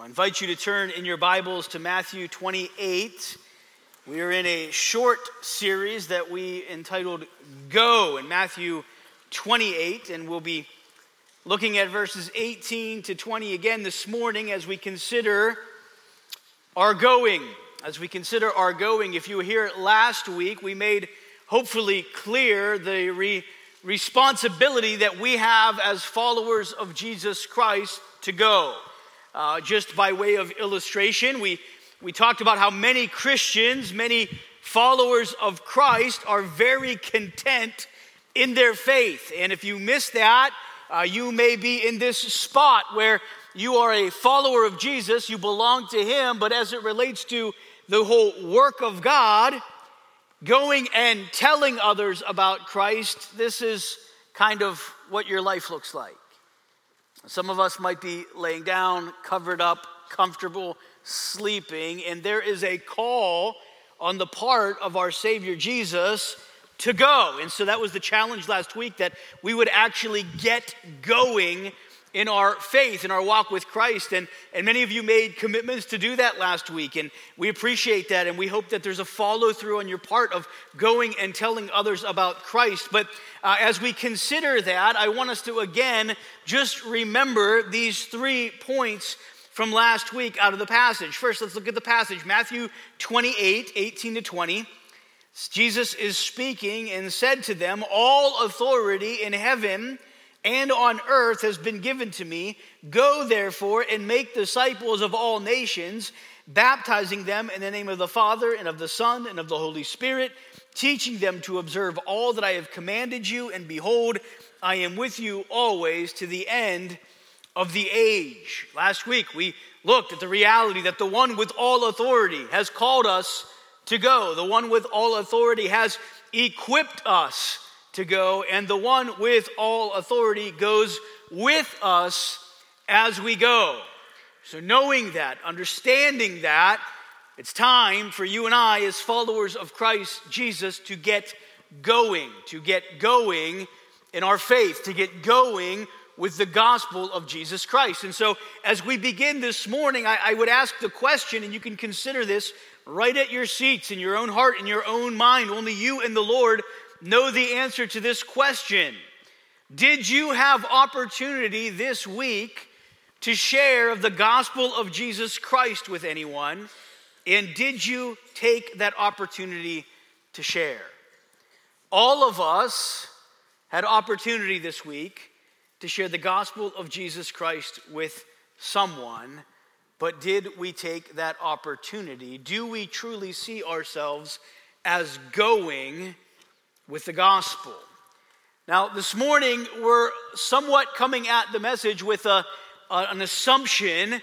I invite you to turn in your Bibles to Matthew 28. We are in a short series that we entitled Go in Matthew 28, and we'll be looking at verses 18 to 20 again this morning as we consider our going. As we consider our going, if you were here last week, we made hopefully clear the re- responsibility that we have as followers of Jesus Christ to go. Uh, just by way of illustration, we, we talked about how many Christians, many followers of Christ, are very content in their faith. And if you miss that, uh, you may be in this spot where you are a follower of Jesus, you belong to Him, but as it relates to the whole work of God, going and telling others about Christ, this is kind of what your life looks like. Some of us might be laying down, covered up, comfortable, sleeping, and there is a call on the part of our Savior Jesus to go. And so that was the challenge last week that we would actually get going in our faith, in our walk with Christ. And, and many of you made commitments to do that last week, and we appreciate that. And we hope that there's a follow through on your part of going and telling others about Christ. But uh, as we consider that, I want us to again just remember these three points from last week out of the passage. First, let's look at the passage Matthew 28 18 to 20. Jesus is speaking and said to them, All authority in heaven and on earth has been given to me. Go therefore and make disciples of all nations, baptizing them in the name of the Father and of the Son and of the Holy Spirit, teaching them to observe all that I have commanded you. And behold, I am with you always to the end of the age. Last week we looked at the reality that the one with all authority has called us to go, the one with all authority has equipped us to go, and the one with all authority goes with us as we go. So, knowing that, understanding that, it's time for you and I, as followers of Christ Jesus, to get going, to get going in our faith, to get going with the gospel of Jesus Christ. And so, as we begin this morning, I, I, would ask the question, and you can consider this right at your seats, in your own heart, in your own mind. Only you and the Lord know the answer to this question. Did you have opportunity this week to share of the gospel of Jesus Christ with anyone? And did you take that opportunity to share? All of us had opportunity this week to share the gospel of Jesus Christ with someone, but did we take that opportunity? Do we truly see ourselves as going with the gospel. Now, this morning, we're somewhat coming at the message with a, an assumption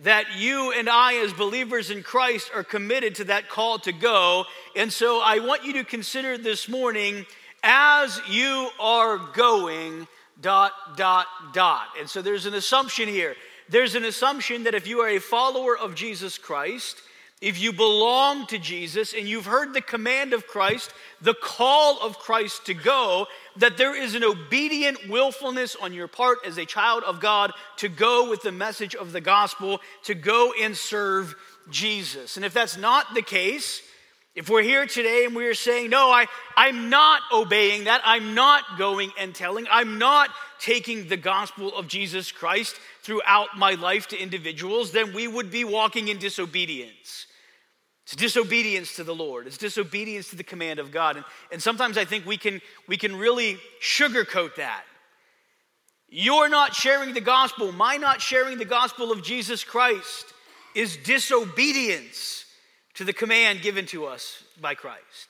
that you and I, as believers in Christ, are committed to that call to go. And so I want you to consider this morning as you are going, dot, dot, dot. And so there's an assumption here. There's an assumption that if you are a follower of Jesus Christ, if you belong to Jesus and you've heard the command of Christ, the call of Christ to go, that there is an obedient willfulness on your part as a child of God to go with the message of the gospel, to go and serve Jesus. And if that's not the case, if we're here today and we are saying, no, I, I'm not obeying that, I'm not going and telling, I'm not taking the gospel of Jesus Christ throughout my life to individuals, then we would be walking in disobedience. It's disobedience to the Lord. It's disobedience to the command of God. And, and sometimes I think we can, we can really sugarcoat that. You're not sharing the gospel. My not sharing the gospel of Jesus Christ is disobedience to the command given to us by Christ.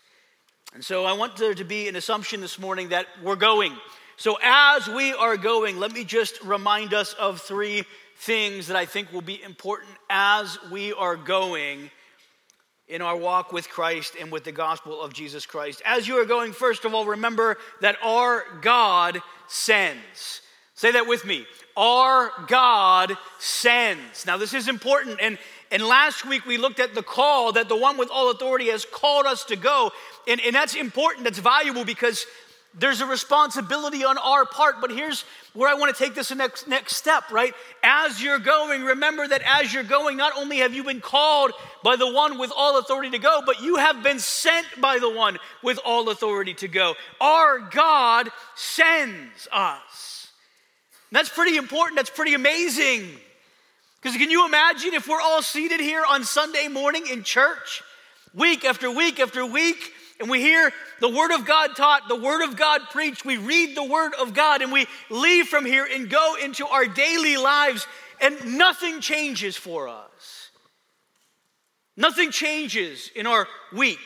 And so I want there to be an assumption this morning that we're going. So as we are going, let me just remind us of three things that I think will be important as we are going in our walk with Christ and with the gospel of Jesus Christ. As you are going, first of all, remember that our God sends. Say that with me. Our God sends. Now, this is important. And, and last week we looked at the call that the one with all authority has called us to go. And, and that's important, that's valuable because there's a responsibility on our part, but here's where I want to take this next, next step, right? As you're going, remember that as you're going, not only have you been called by the one with all authority to go, but you have been sent by the one with all authority to go. Our God sends us. That's pretty important. That's pretty amazing. Because can you imagine if we're all seated here on Sunday morning in church, week after week after week, and we hear the Word of God taught, the Word of God preached, we read the Word of God, and we leave from here and go into our daily lives, and nothing changes for us. Nothing changes in our week.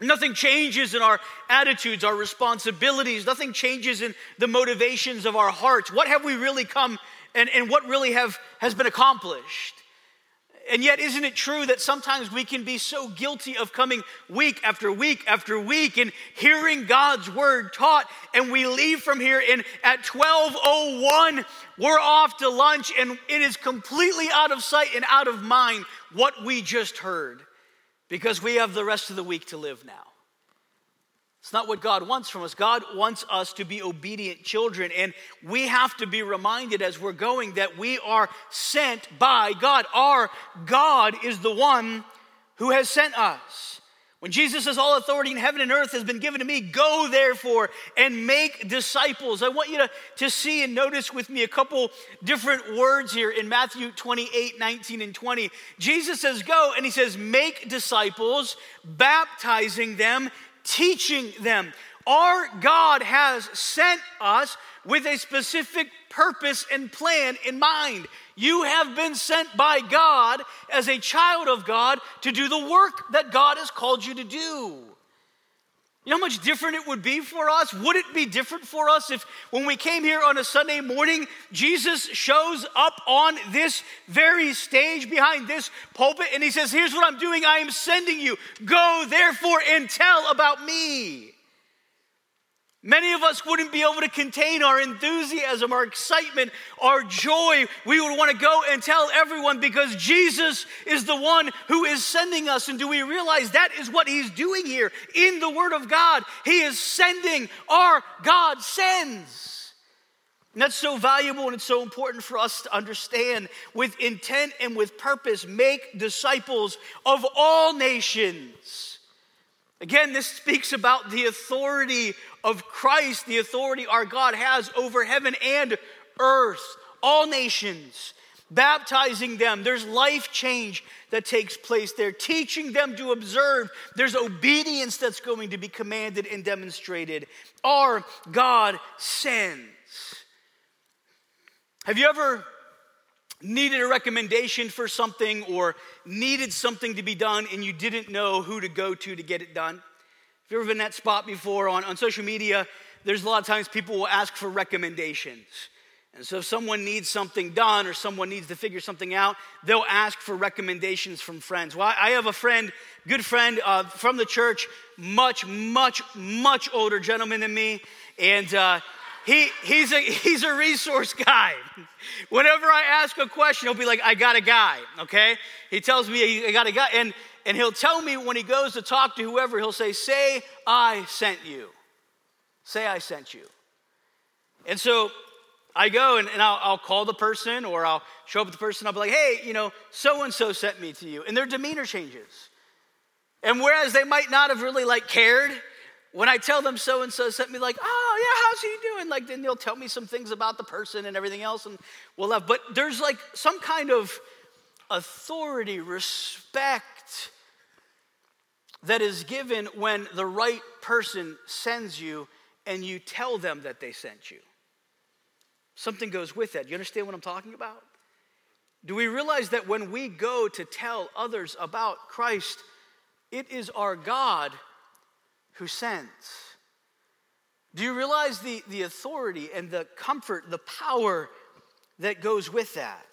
Nothing changes in our attitudes, our responsibilities. Nothing changes in the motivations of our hearts. What have we really come and, and what really have, has been accomplished? And yet, isn't it true that sometimes we can be so guilty of coming week after week after week and hearing God's word taught, and we leave from here, and at 12:01 we're off to lunch, and it is completely out of sight and out of mind what we just heard, because we have the rest of the week to live now. It's not what God wants from us. God wants us to be obedient children. And we have to be reminded as we're going that we are sent by God. Our God is the one who has sent us. When Jesus says, All authority in heaven and earth has been given to me, go therefore and make disciples. I want you to, to see and notice with me a couple different words here in Matthew 28 19 and 20. Jesus says, Go, and he says, Make disciples, baptizing them teaching them. Our God has sent us with a specific purpose and plan in mind. You have been sent by God as a child of God to do the work that God has called you to do. You know how much different it would be for us? Would it be different for us if, when we came here on a Sunday morning, Jesus shows up on this very stage behind this pulpit and he says, Here's what I'm doing. I am sending you. Go, therefore, and tell about me. Many of us wouldn't be able to contain our enthusiasm, our excitement, our joy. We would want to go and tell everyone because Jesus is the one who is sending us. And do we realize that is what He's doing here in the Word of God? He is sending, our God sends. And that's so valuable and it's so important for us to understand with intent and with purpose. Make disciples of all nations Again, this speaks about the authority of Christ, the authority our God has over heaven and earth, all nations, baptizing them. There's life change that takes place there, teaching them to observe. There's obedience that's going to be commanded and demonstrated. Our God sends. Have you ever needed a recommendation for something or needed something to be done and you didn't know who to go to to get it done? Have you've ever been that spot before on, on social media? There's a lot of times people will ask for recommendations. And so if someone needs something done or someone needs to figure something out, they'll ask for recommendations from friends. Well, I have a friend, good friend uh, from the church, much, much, much older gentleman than me. And uh, he, he's, a, he's a resource guy. Whenever I ask a question, he'll be like, I got a guy, okay? He tells me, I got a guy. And, and he'll tell me when he goes to talk to whoever, he'll say, Say, I sent you. Say, I sent you. And so I go and, and I'll, I'll, call the person or I'll show up at the person. I'll be like, hey, you know, so and so sent me to you. And their demeanor changes. And whereas they might not have really like cared, when I tell them so and so sent me, like, oh yeah, how's he doing? Like, then they'll tell me some things about the person and everything else, and we'll have. But there's like some kind of authority, respect that is given when the right person sends you and you tell them that they sent you. Something goes with that. You understand what I'm talking about? Do we realize that when we go to tell others about Christ, it is our God who sends. Do you realize the, the authority and the comfort, the power that goes with that?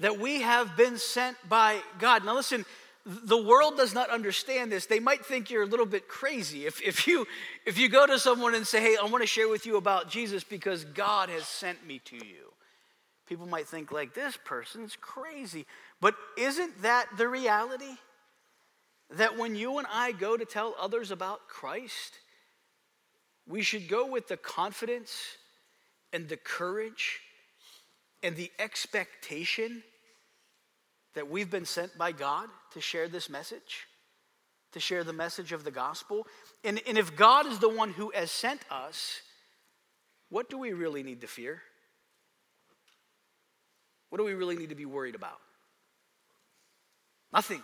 That we have been sent by God. Now, listen, the world does not understand this. They might think you're a little bit crazy. If, if, you, if you go to someone and say, Hey, I want to share with you about Jesus because God has sent me to you, people might think, like, this person's crazy. But isn't that the reality? that when you and I go to tell others about Christ, we should go with the confidence and the courage and the expectation that we've been sent by God to share this message, to share the message of the gospel. And, and if God is the one who has sent us, what do we really need to fear? What do we really need to be worried about? Nothing.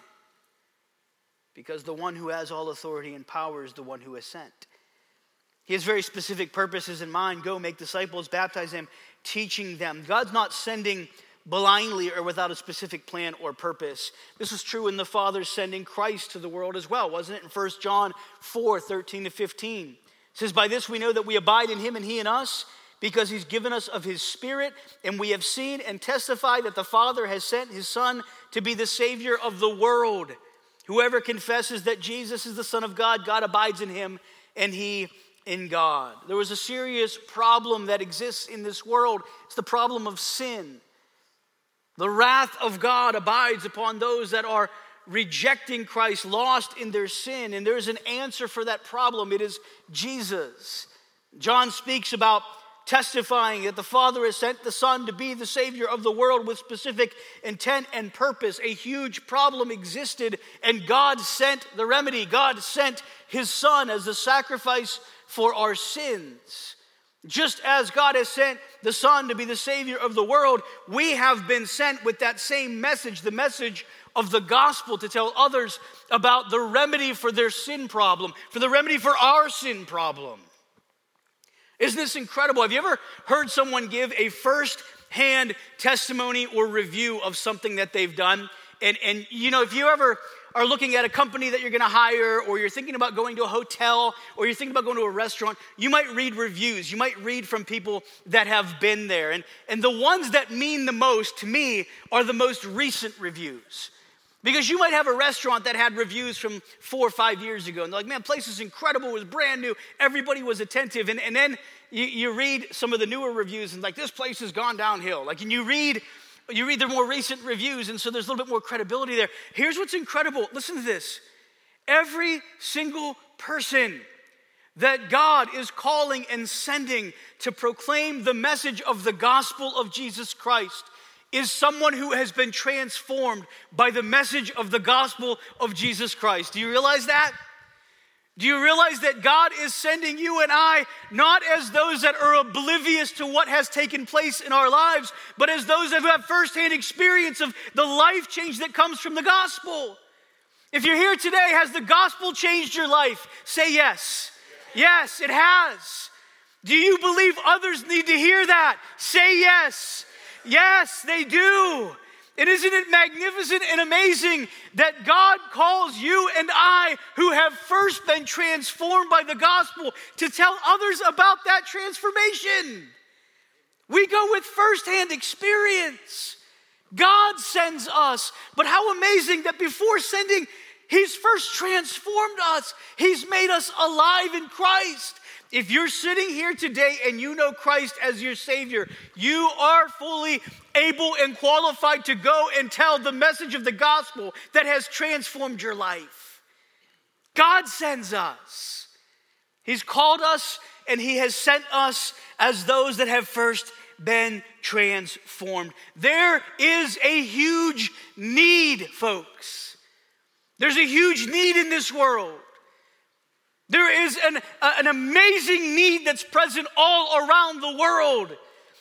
Because the one who has all authority and power is the one who has sent. He has very specific purposes in mind. Go make disciples, baptize them, teaching them. God's not sending blindly or without a specific plan or purpose. This was true in the Father sending Christ to the world as well, wasn't it? In 1 John 4 13 to 15. It says, By this we know that we abide in him and he in us, because he's given us of his Spirit, and we have seen and testified that the Father has sent his Son to be the Savior of the world. Whoever confesses that Jesus is the Son of God, God abides in him, and he in God. There was a serious problem that exists in this world. It's the problem of sin. The wrath of God abides upon those that are rejecting Christ, lost in their sin. And there's an answer for that problem it is Jesus. John speaks about testifying that the Father has sent the Son to be the Savior of the world with specific intent and purpose. A huge problem existed, and God sent the remedy. God sent His Son as the sacrifice for our sins. Just as God has sent the Son to be the Savior of the world, we have been sent with that same message, the message of the gospel, to tell others about the remedy for their sin problem, for the remedy for our sin problem. Isn't this incredible? Have you ever heard someone give a first hand testimony or review of something that they've done? And, and you know, if you ever are looking at a company that you're going to hire, or you're thinking about going to a hotel, or you're thinking about going to a restaurant, you might read reviews. You might read from people that have been there. And, and the ones that mean the most to me are the most recent reviews. Because you might have a restaurant that had reviews from four or five years ago, and they're like, man, place is incredible, it was brand new, everybody was attentive. And, and then you, you read some of the newer reviews, and like, this place has gone downhill. Like, and you read you read their more recent reviews, and so there's a little bit more credibility there. Here's what's incredible listen to this. Every single person that God is calling and sending to proclaim the message of the gospel of Jesus Christ is someone who has been transformed by the message of the gospel of Jesus Christ. Do you realize that? Do you realize that God is sending you and I not as those that are oblivious to what has taken place in our lives, but as those that have firsthand experience of the life change that comes from the gospel? If you're here today, has the gospel changed your life? Say yes. Yes, it has. Do you believe others need to hear that? Say yes. Yes, they do. And isn't it magnificent and amazing that God calls you and I, who have first been transformed by the gospel, to tell others about that transformation? We go with firsthand experience. God sends us. But how amazing that before sending, He's first transformed us, He's made us alive in Christ. If you're sitting here today and you know Christ as your Savior, you are fully able and qualified to go and tell the message of the gospel that has transformed your life. God sends us. He's called us and He has sent us as those that have first been transformed. There is a huge need, folks. There's a huge need in this world. There is an, uh, an amazing need that's present all around the world.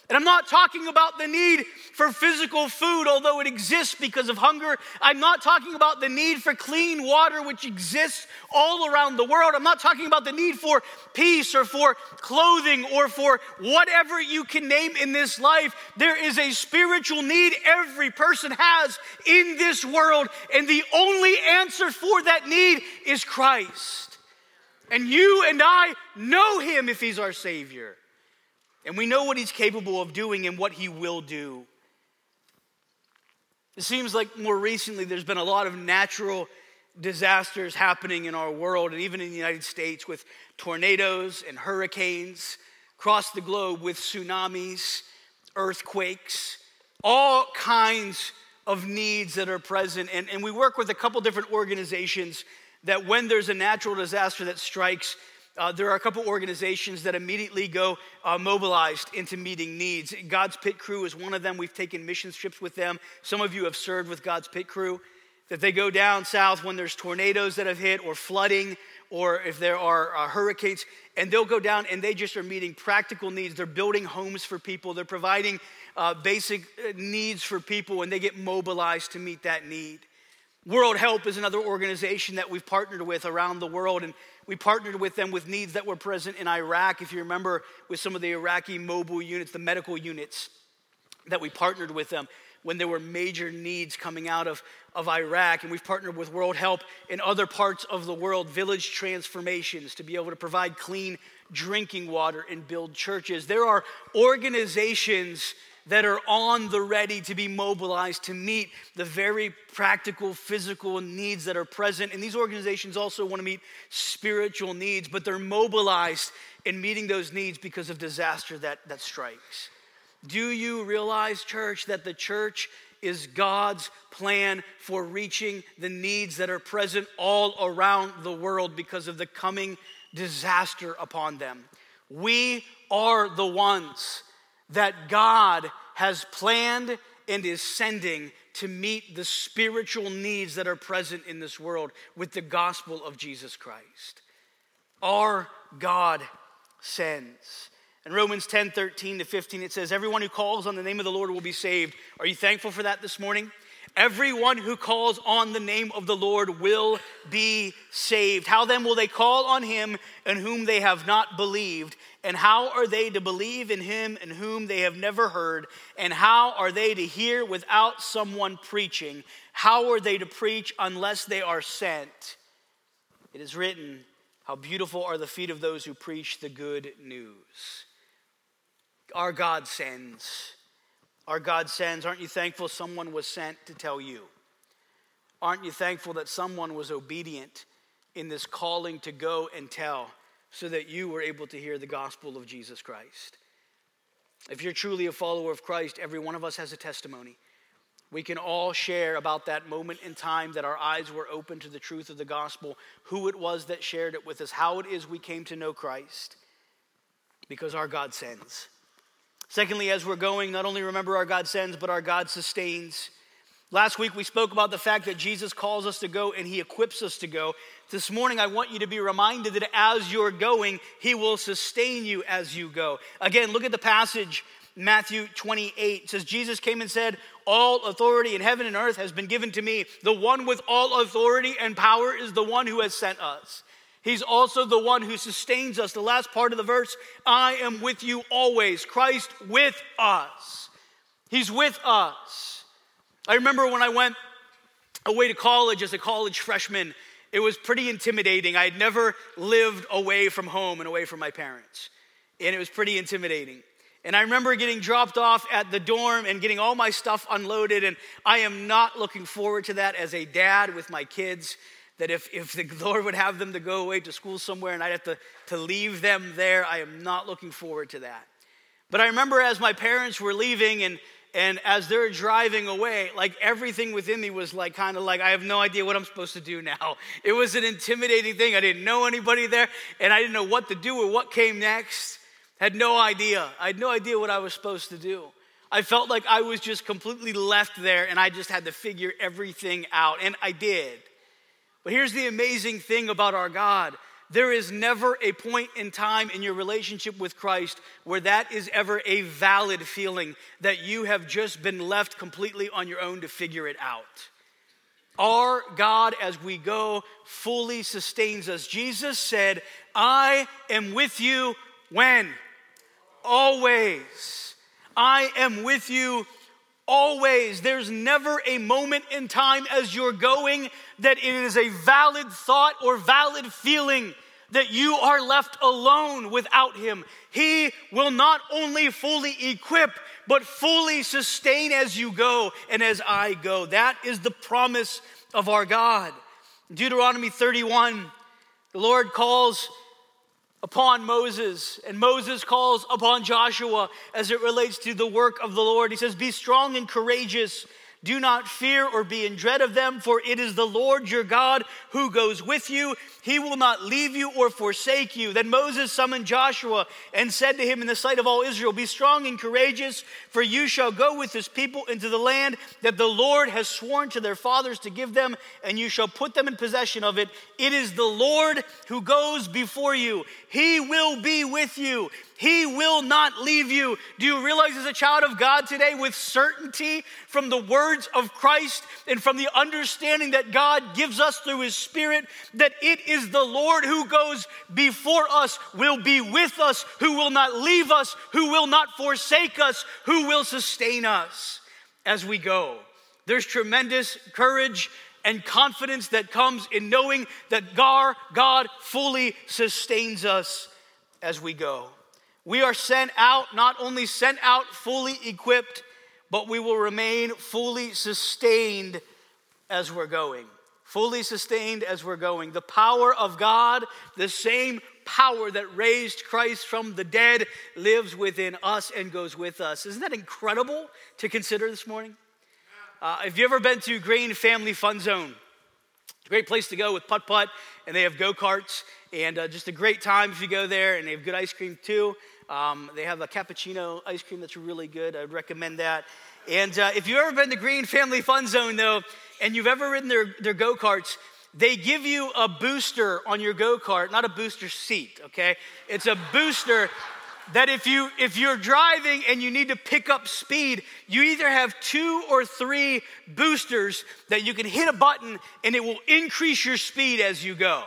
And I'm not talking about the need for physical food, although it exists because of hunger. I'm not talking about the need for clean water, which exists all around the world. I'm not talking about the need for peace or for clothing or for whatever you can name in this life. There is a spiritual need every person has in this world, and the only answer for that need is Christ. And you and I know him if he's our Savior. And we know what he's capable of doing and what he will do. It seems like more recently there's been a lot of natural disasters happening in our world and even in the United States with tornadoes and hurricanes, across the globe with tsunamis, earthquakes, all kinds of needs that are present. And, and we work with a couple different organizations that when there's a natural disaster that strikes, uh, there are a couple organizations that immediately go uh, mobilized into meeting needs. God's Pit Crew is one of them. We've taken mission trips with them. Some of you have served with God's Pit Crew. That they go down south when there's tornadoes that have hit or flooding or if there are uh, hurricanes, and they'll go down and they just are meeting practical needs. They're building homes for people, they're providing uh, basic uh, needs for people, and they get mobilized to meet that need. World Help is another organization that we've partnered with around the world, and we partnered with them with needs that were present in Iraq. If you remember, with some of the Iraqi mobile units, the medical units, that we partnered with them when there were major needs coming out of, of Iraq. And we've partnered with World Help in other parts of the world, village transformations, to be able to provide clean drinking water and build churches. There are organizations that are on the ready to be mobilized to meet the very practical physical needs that are present. And these organizations also want to meet spiritual needs, but they're mobilized in meeting those needs because of disaster that, that strikes. Do you realize, church, that the church is God's plan for reaching the needs that are present all around the world because of the coming disaster upon them? We are the ones that God has planned and is sending to meet the spiritual needs that are present in this world with the gospel of Jesus Christ. Our God sends. In Romans 10 13 to 15, it says, Everyone who calls on the name of the Lord will be saved. Are you thankful for that this morning? Everyone who calls on the name of the Lord will be saved. How then will they call on him in whom they have not believed? And how are they to believe in him in whom they have never heard? And how are they to hear without someone preaching? How are they to preach unless they are sent? It is written, How beautiful are the feet of those who preach the good news. Our God sends. Our God sends. Aren't you thankful someone was sent to tell you? Aren't you thankful that someone was obedient in this calling to go and tell so that you were able to hear the gospel of Jesus Christ? If you're truly a follower of Christ, every one of us has a testimony. We can all share about that moment in time that our eyes were open to the truth of the gospel, who it was that shared it with us, how it is we came to know Christ, because our God sends. Secondly, as we're going, not only remember our God sends, but our God sustains. Last week we spoke about the fact that Jesus calls us to go and he equips us to go. This morning I want you to be reminded that as you're going, he will sustain you as you go. Again, look at the passage, Matthew 28. It says, Jesus came and said, All authority in heaven and earth has been given to me. The one with all authority and power is the one who has sent us. He's also the one who sustains us. The last part of the verse I am with you always. Christ with us. He's with us. I remember when I went away to college as a college freshman, it was pretty intimidating. I had never lived away from home and away from my parents, and it was pretty intimidating. And I remember getting dropped off at the dorm and getting all my stuff unloaded, and I am not looking forward to that as a dad with my kids that if, if the Lord would have them to go away to school somewhere and I'd have to, to leave them there, I am not looking forward to that. But I remember as my parents were leaving and, and as they're driving away, like everything within me was like kind of like, I have no idea what I'm supposed to do now. It was an intimidating thing. I didn't know anybody there and I didn't know what to do or what came next. Had no idea. I had no idea what I was supposed to do. I felt like I was just completely left there and I just had to figure everything out. And I did. But here's the amazing thing about our God there is never a point in time in your relationship with Christ where that is ever a valid feeling that you have just been left completely on your own to figure it out. Our God, as we go, fully sustains us. Jesus said, I am with you when? Always. I am with you always. There's never a moment in time as you're going that it is a valid thought or valid feeling that you are left alone without Him. He will not only fully equip, but fully sustain as you go and as I go. That is the promise of our God. Deuteronomy 31, the Lord calls upon Moses, and Moses calls upon Joshua as it relates to the work of the Lord. He says, Be strong and courageous. Do not fear or be in dread of them, for it is the Lord your God who goes with you. He will not leave you or forsake you. Then Moses summoned Joshua and said to him in the sight of all Israel, Be strong and courageous, for you shall go with this people into the land that the Lord has sworn to their fathers to give them, and you shall put them in possession of it. It is the Lord who goes before you. He will be with you. He will not leave you. Do you realize, as a child of God today, with certainty from the words of Christ and from the understanding that God gives us through His Spirit, that it is the Lord who goes before us, will be with us, who will not leave us, who will not forsake us, who will sustain us as we go? There's tremendous courage and confidence that comes in knowing that God, God fully sustains us as we go. We are sent out, not only sent out fully equipped, but we will remain fully sustained as we're going. Fully sustained as we're going. The power of God, the same power that raised Christ from the dead, lives within us and goes with us. Isn't that incredible to consider this morning? Uh, have you ever been to Green Family Fun Zone? Great place to go with putt putt, and they have go karts, and uh, just a great time if you go there, and they have good ice cream too. Um, they have a cappuccino ice cream that's really good. I'd recommend that. And uh, if you've ever been to Green Family Fun Zone, though, and you've ever ridden their, their go karts, they give you a booster on your go kart, not a booster seat, okay? It's a booster that if you if you're driving and you need to pick up speed you either have two or three boosters that you can hit a button and it will increase your speed as you go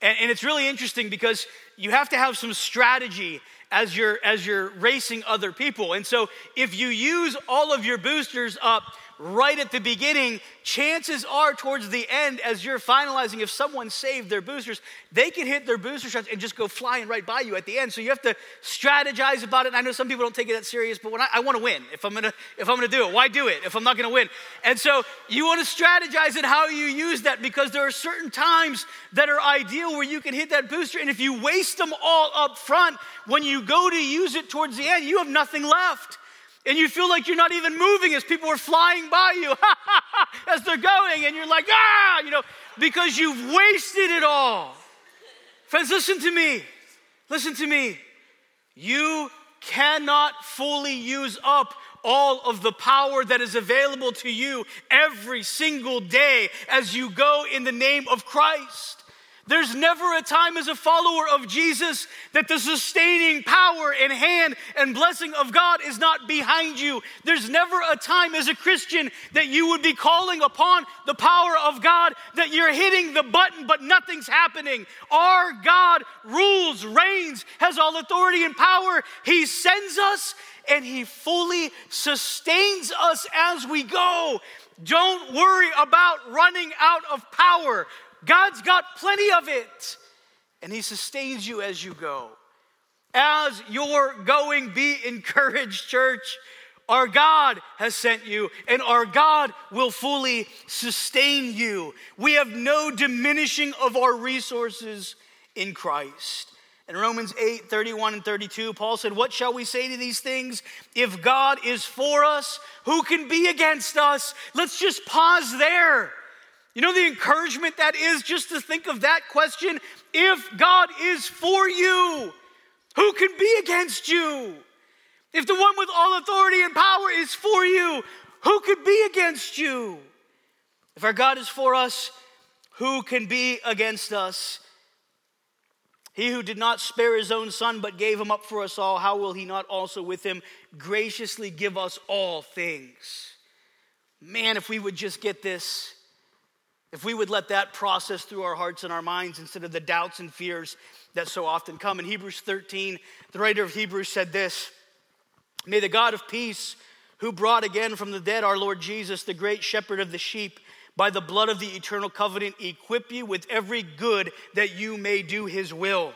and, and it's really interesting because you have to have some strategy as you're as you're racing other people. And so if you use all of your boosters up right at the beginning, chances are towards the end, as you're finalizing, if someone saved their boosters, they can hit their booster shots and just go flying right by you at the end. So you have to strategize about it. And I know some people don't take it that serious, but when I, I want to win, if I'm gonna if I'm gonna do it, why do it if I'm not gonna win? And so you want to strategize in how you use that because there are certain times that are ideal where you can hit that booster, and if you waste them all up front, when you go to use it towards the end, you have nothing left and you feel like you're not even moving as people are flying by you as they're going, and you're like, ah, you know, because you've wasted it all. Friends, listen to me. Listen to me. You cannot fully use up all of the power that is available to you every single day as you go in the name of Christ. There's never a time as a follower of Jesus that the sustaining power and hand and blessing of God is not behind you. There's never a time as a Christian that you would be calling upon the power of God that you're hitting the button but nothing's happening. Our God rules, reigns, has all authority and power. He sends us and He fully sustains us as we go. Don't worry about running out of power. God's got plenty of it, and He sustains you as you go. As you're going, be encouraged, church. Our God has sent you, and our God will fully sustain you. We have no diminishing of our resources in Christ. In Romans 8 31 and 32, Paul said, What shall we say to these things? If God is for us, who can be against us? Let's just pause there. You know the encouragement that is just to think of that question? If God is for you, who can be against you? If the one with all authority and power is for you, who could be against you? If our God is for us, who can be against us? He who did not spare his own son, but gave him up for us all, how will he not also with him graciously give us all things? Man, if we would just get this. If we would let that process through our hearts and our minds instead of the doubts and fears that so often come. In Hebrews 13, the writer of Hebrews said this May the God of peace, who brought again from the dead our Lord Jesus, the great shepherd of the sheep, by the blood of the eternal covenant, equip you with every good that you may do his will,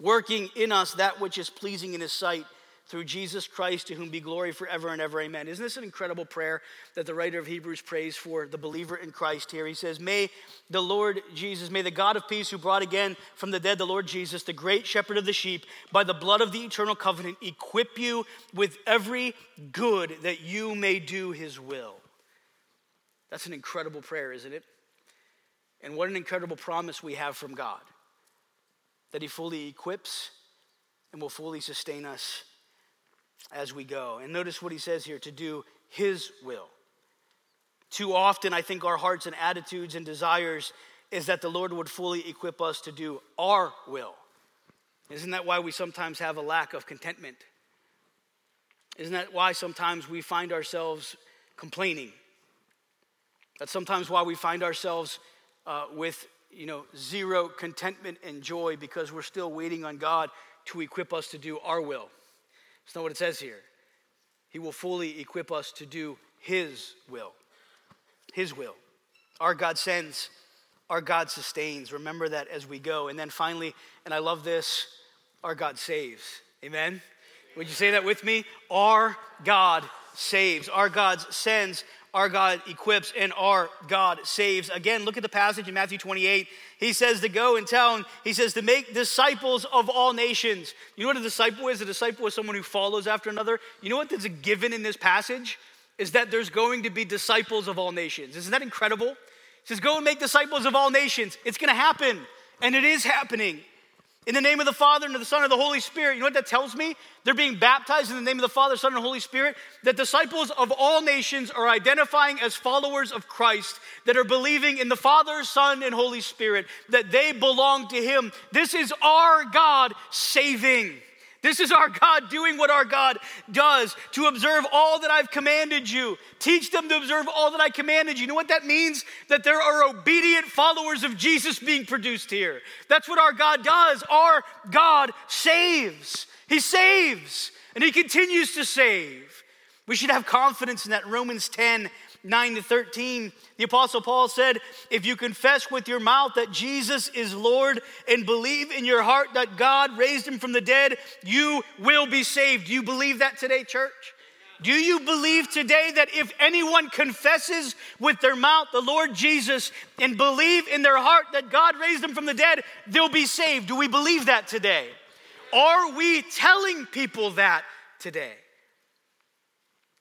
working in us that which is pleasing in his sight through Jesus Christ, to whom be glory forever and ever. Amen. Isn't this an incredible prayer that the writer of Hebrews prays for the believer in Christ here? He says, May the Lord Jesus, may the God of peace who brought again from the dead the Lord Jesus, the great shepherd of the sheep, by the blood of the eternal covenant, equip you with every good that you may do his will. That's an incredible prayer, isn't it? And what an incredible promise we have from God that he fully equips and will fully sustain us as we go. And notice what he says here to do his will. Too often, I think our hearts and attitudes and desires is that the Lord would fully equip us to do our will. Isn't that why we sometimes have a lack of contentment? Isn't that why sometimes we find ourselves complaining? That's sometimes why we find ourselves uh, with you know zero contentment and joy because we're still waiting on God to equip us to do our will. It's not what it says here. He will fully equip us to do His will. His will. Our God sends, our God sustains. Remember that as we go. And then finally, and I love this, our God saves. Amen? Would you say that with me? Our God saves. Our God sends, our God equips, and our God saves. Again, look at the passage in Matthew 28. He says to go and tell, and he says to make disciples of all nations. You know what a disciple is? A disciple is someone who follows after another. You know what a given in this passage? Is that there's going to be disciples of all nations. Isn't that incredible? He says, Go and make disciples of all nations. It's going to happen, and it is happening. In the name of the Father and of the Son and of the Holy Spirit. You know what that tells me? They're being baptized in the name of the Father, Son, and Holy Spirit. That disciples of all nations are identifying as followers of Christ, that are believing in the Father, Son, and Holy Spirit, that they belong to Him. This is our God saving. This is our God doing what our God does to observe all that I've commanded you. Teach them to observe all that I commanded you. You know what that means? That there are obedient followers of Jesus being produced here. That's what our God does. Our God saves. He saves and He continues to save. We should have confidence in that. Romans 10 9 to 13, the Apostle Paul said, If you confess with your mouth that Jesus is Lord and believe in your heart that God raised him from the dead, you will be saved. Do you believe that today, church? Do you believe today that if anyone confesses with their mouth the Lord Jesus and believe in their heart that God raised them from the dead, they'll be saved? Do we believe that today? Are we telling people that today?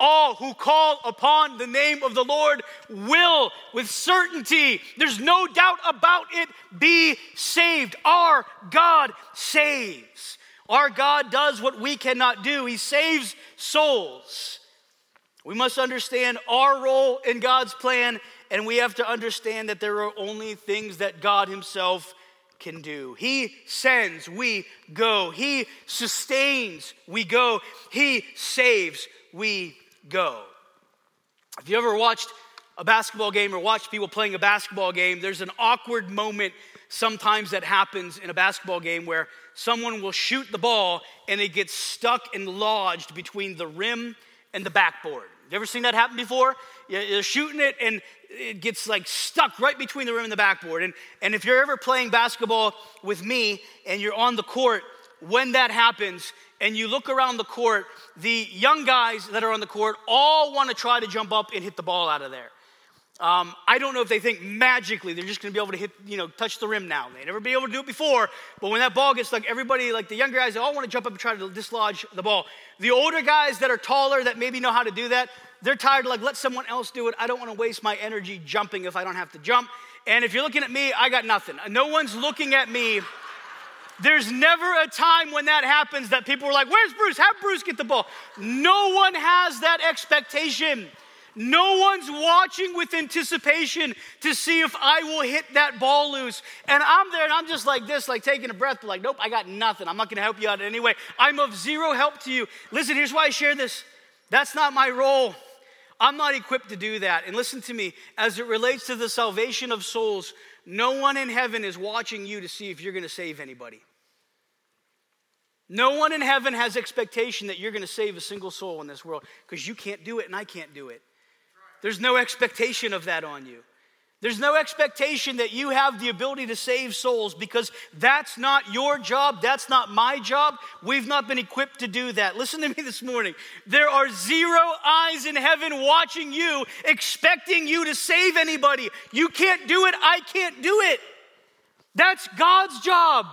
all who call upon the name of the Lord will, with certainty, there's no doubt about it, be saved. Our God saves. Our God does what we cannot do, He saves souls. We must understand our role in God's plan, and we have to understand that there are only things that God Himself can do. He sends, we go. He sustains, we go. He saves, we go. If you ever watched a basketball game or watched people playing a basketball game, there's an awkward moment sometimes that happens in a basketball game where someone will shoot the ball and it gets stuck and lodged between the rim and the backboard. You ever seen that happen before? You're shooting it and it gets like stuck right between the rim and the backboard. And, and if you're ever playing basketball with me and you're on the court, when that happens, and you look around the court, the young guys that are on the court all want to try to jump up and hit the ball out of there. Um, I don't know if they think magically they're just going to be able to hit, you know, touch the rim now. They never be able to do it before, but when that ball gets stuck, everybody, like the younger guys, they all want to jump up and try to dislodge the ball. The older guys that are taller, that maybe know how to do that, they're tired, like, let someone else do it. I don't want to waste my energy jumping if I don't have to jump. And if you're looking at me, I got nothing. No one's looking at me there's never a time when that happens that people are like, Where's Bruce? Have Bruce get the ball. No one has that expectation. No one's watching with anticipation to see if I will hit that ball loose. And I'm there and I'm just like this, like taking a breath, but like, nope, I got nothing. I'm not gonna help you out in any way. I'm of zero help to you. Listen, here's why I share this. That's not my role. I'm not equipped to do that. And listen to me, as it relates to the salvation of souls, no one in heaven is watching you to see if you're going to save anybody. No one in heaven has expectation that you're going to save a single soul in this world because you can't do it and I can't do it. There's no expectation of that on you. There's no expectation that you have the ability to save souls because that's not your job. That's not my job. We've not been equipped to do that. Listen to me this morning. There are zero eyes in heaven watching you, expecting you to save anybody. You can't do it. I can't do it. That's God's job.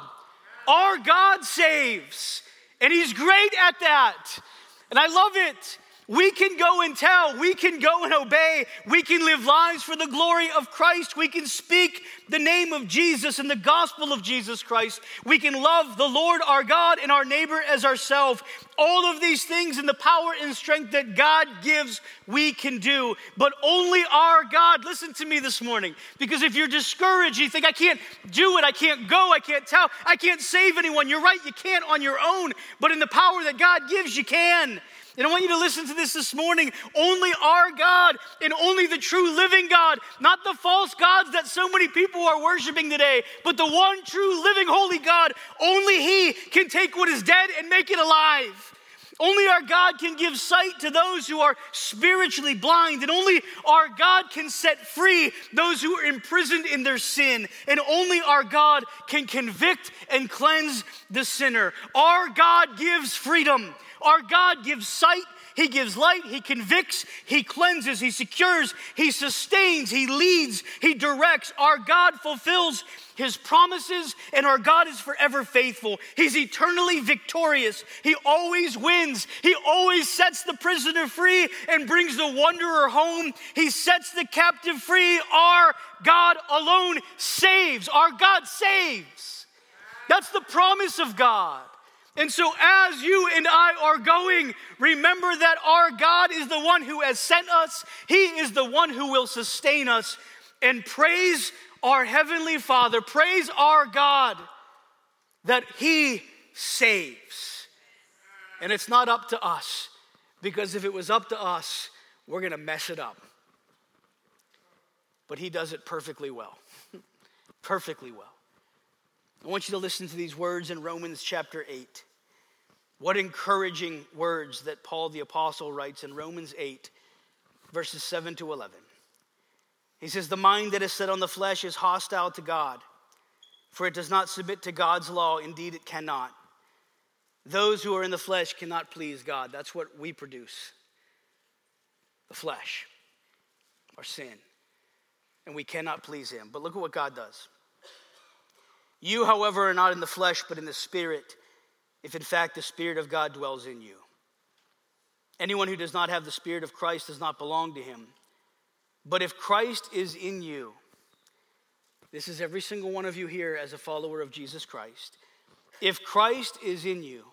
Our God saves, and He's great at that. And I love it. We can go and tell, we can go and obey, we can live lives for the glory of Christ, we can speak the name of Jesus and the gospel of Jesus Christ, we can love the Lord our God and our neighbor as ourselves. All of these things in the power and strength that God gives, we can do. But only our God, listen to me this morning, because if you're discouraged, you think, I can't do it, I can't go, I can't tell, I can't save anyone. You're right, you can't on your own, but in the power that God gives, you can. And I want you to listen to this this morning. Only our God and only the true living God, not the false gods that so many people are worshiping today, but the one true living holy God, only He can take what is dead and make it alive. Only our God can give sight to those who are spiritually blind, and only our God can set free those who are imprisoned in their sin, and only our God can convict and cleanse the sinner. Our God gives freedom. Our God gives sight, He gives light, He convicts, He cleanses, He secures, He sustains, He leads, He directs. Our God fulfills His promises, and our God is forever faithful. He's eternally victorious. He always wins. He always sets the prisoner free and brings the wanderer home. He sets the captive free. Our God alone saves. Our God saves. That's the promise of God. And so, as you and I are going, remember that our God is the one who has sent us, He is the one who will sustain us. And praise our Heavenly Father, praise our God that He saves. And it's not up to us, because if it was up to us, we're gonna mess it up. But He does it perfectly well. perfectly well. I want you to listen to these words in Romans chapter 8. What encouraging words that Paul the Apostle writes in Romans 8, verses 7 to 11. He says, The mind that is set on the flesh is hostile to God, for it does not submit to God's law. Indeed, it cannot. Those who are in the flesh cannot please God. That's what we produce the flesh, our sin. And we cannot please Him. But look at what God does. You, however, are not in the flesh, but in the Spirit if in fact the Spirit of God dwells in you. Anyone who does not have the Spirit of Christ does not belong to him. But if Christ is in you, this is every single one of you here as a follower of Jesus Christ. If Christ is in you,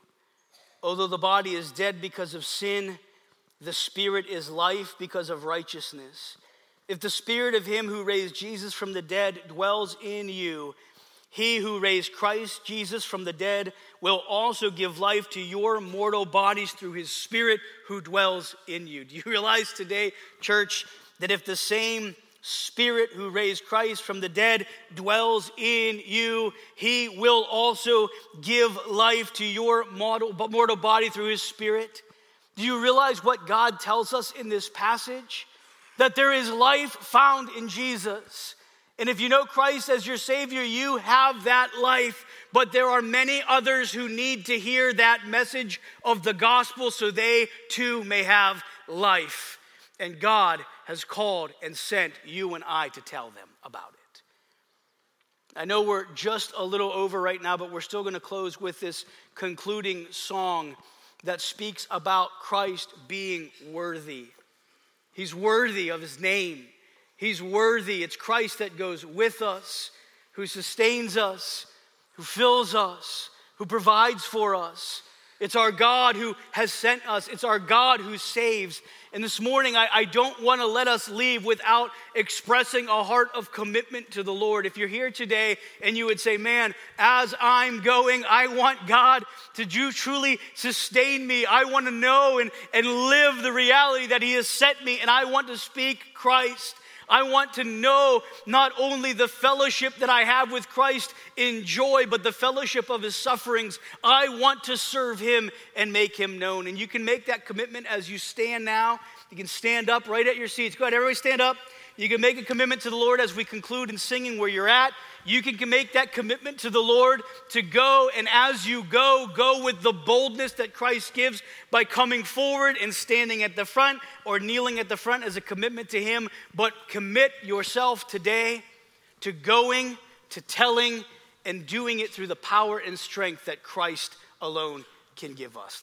although the body is dead because of sin, the Spirit is life because of righteousness. If the Spirit of Him who raised Jesus from the dead dwells in you, he who raised Christ Jesus from the dead will also give life to your mortal bodies through his Spirit who dwells in you. Do you realize today, church, that if the same Spirit who raised Christ from the dead dwells in you, he will also give life to your mortal, body through his Spirit? Do you realize what God tells us in this passage? That there is life found in Jesus. And if you know Christ as your Savior, you have that life. But there are many others who need to hear that message of the gospel so they too may have life. And God has called and sent you and I to tell them about it. I know we're just a little over right now, but we're still going to close with this concluding song that speaks about Christ being worthy. He's worthy of his name. He's worthy. It's Christ that goes with us, who sustains us, who fills us, who provides for us. It's our God who has sent us. It's our God who saves. And this morning, I, I don't want to let us leave without expressing a heart of commitment to the Lord. If you're here today and you would say, Man, as I'm going, I want God to do truly sustain me. I want to know and, and live the reality that He has sent me, and I want to speak Christ. I want to know not only the fellowship that I have with Christ in joy, but the fellowship of his sufferings. I want to serve him and make him known. And you can make that commitment as you stand now. You can stand up right at your seats. Go ahead, everybody stand up. You can make a commitment to the Lord as we conclude in singing where you're at. You can make that commitment to the Lord to go, and as you go, go with the boldness that Christ gives by coming forward and standing at the front or kneeling at the front as a commitment to Him. But commit yourself today to going, to telling, and doing it through the power and strength that Christ alone can give us.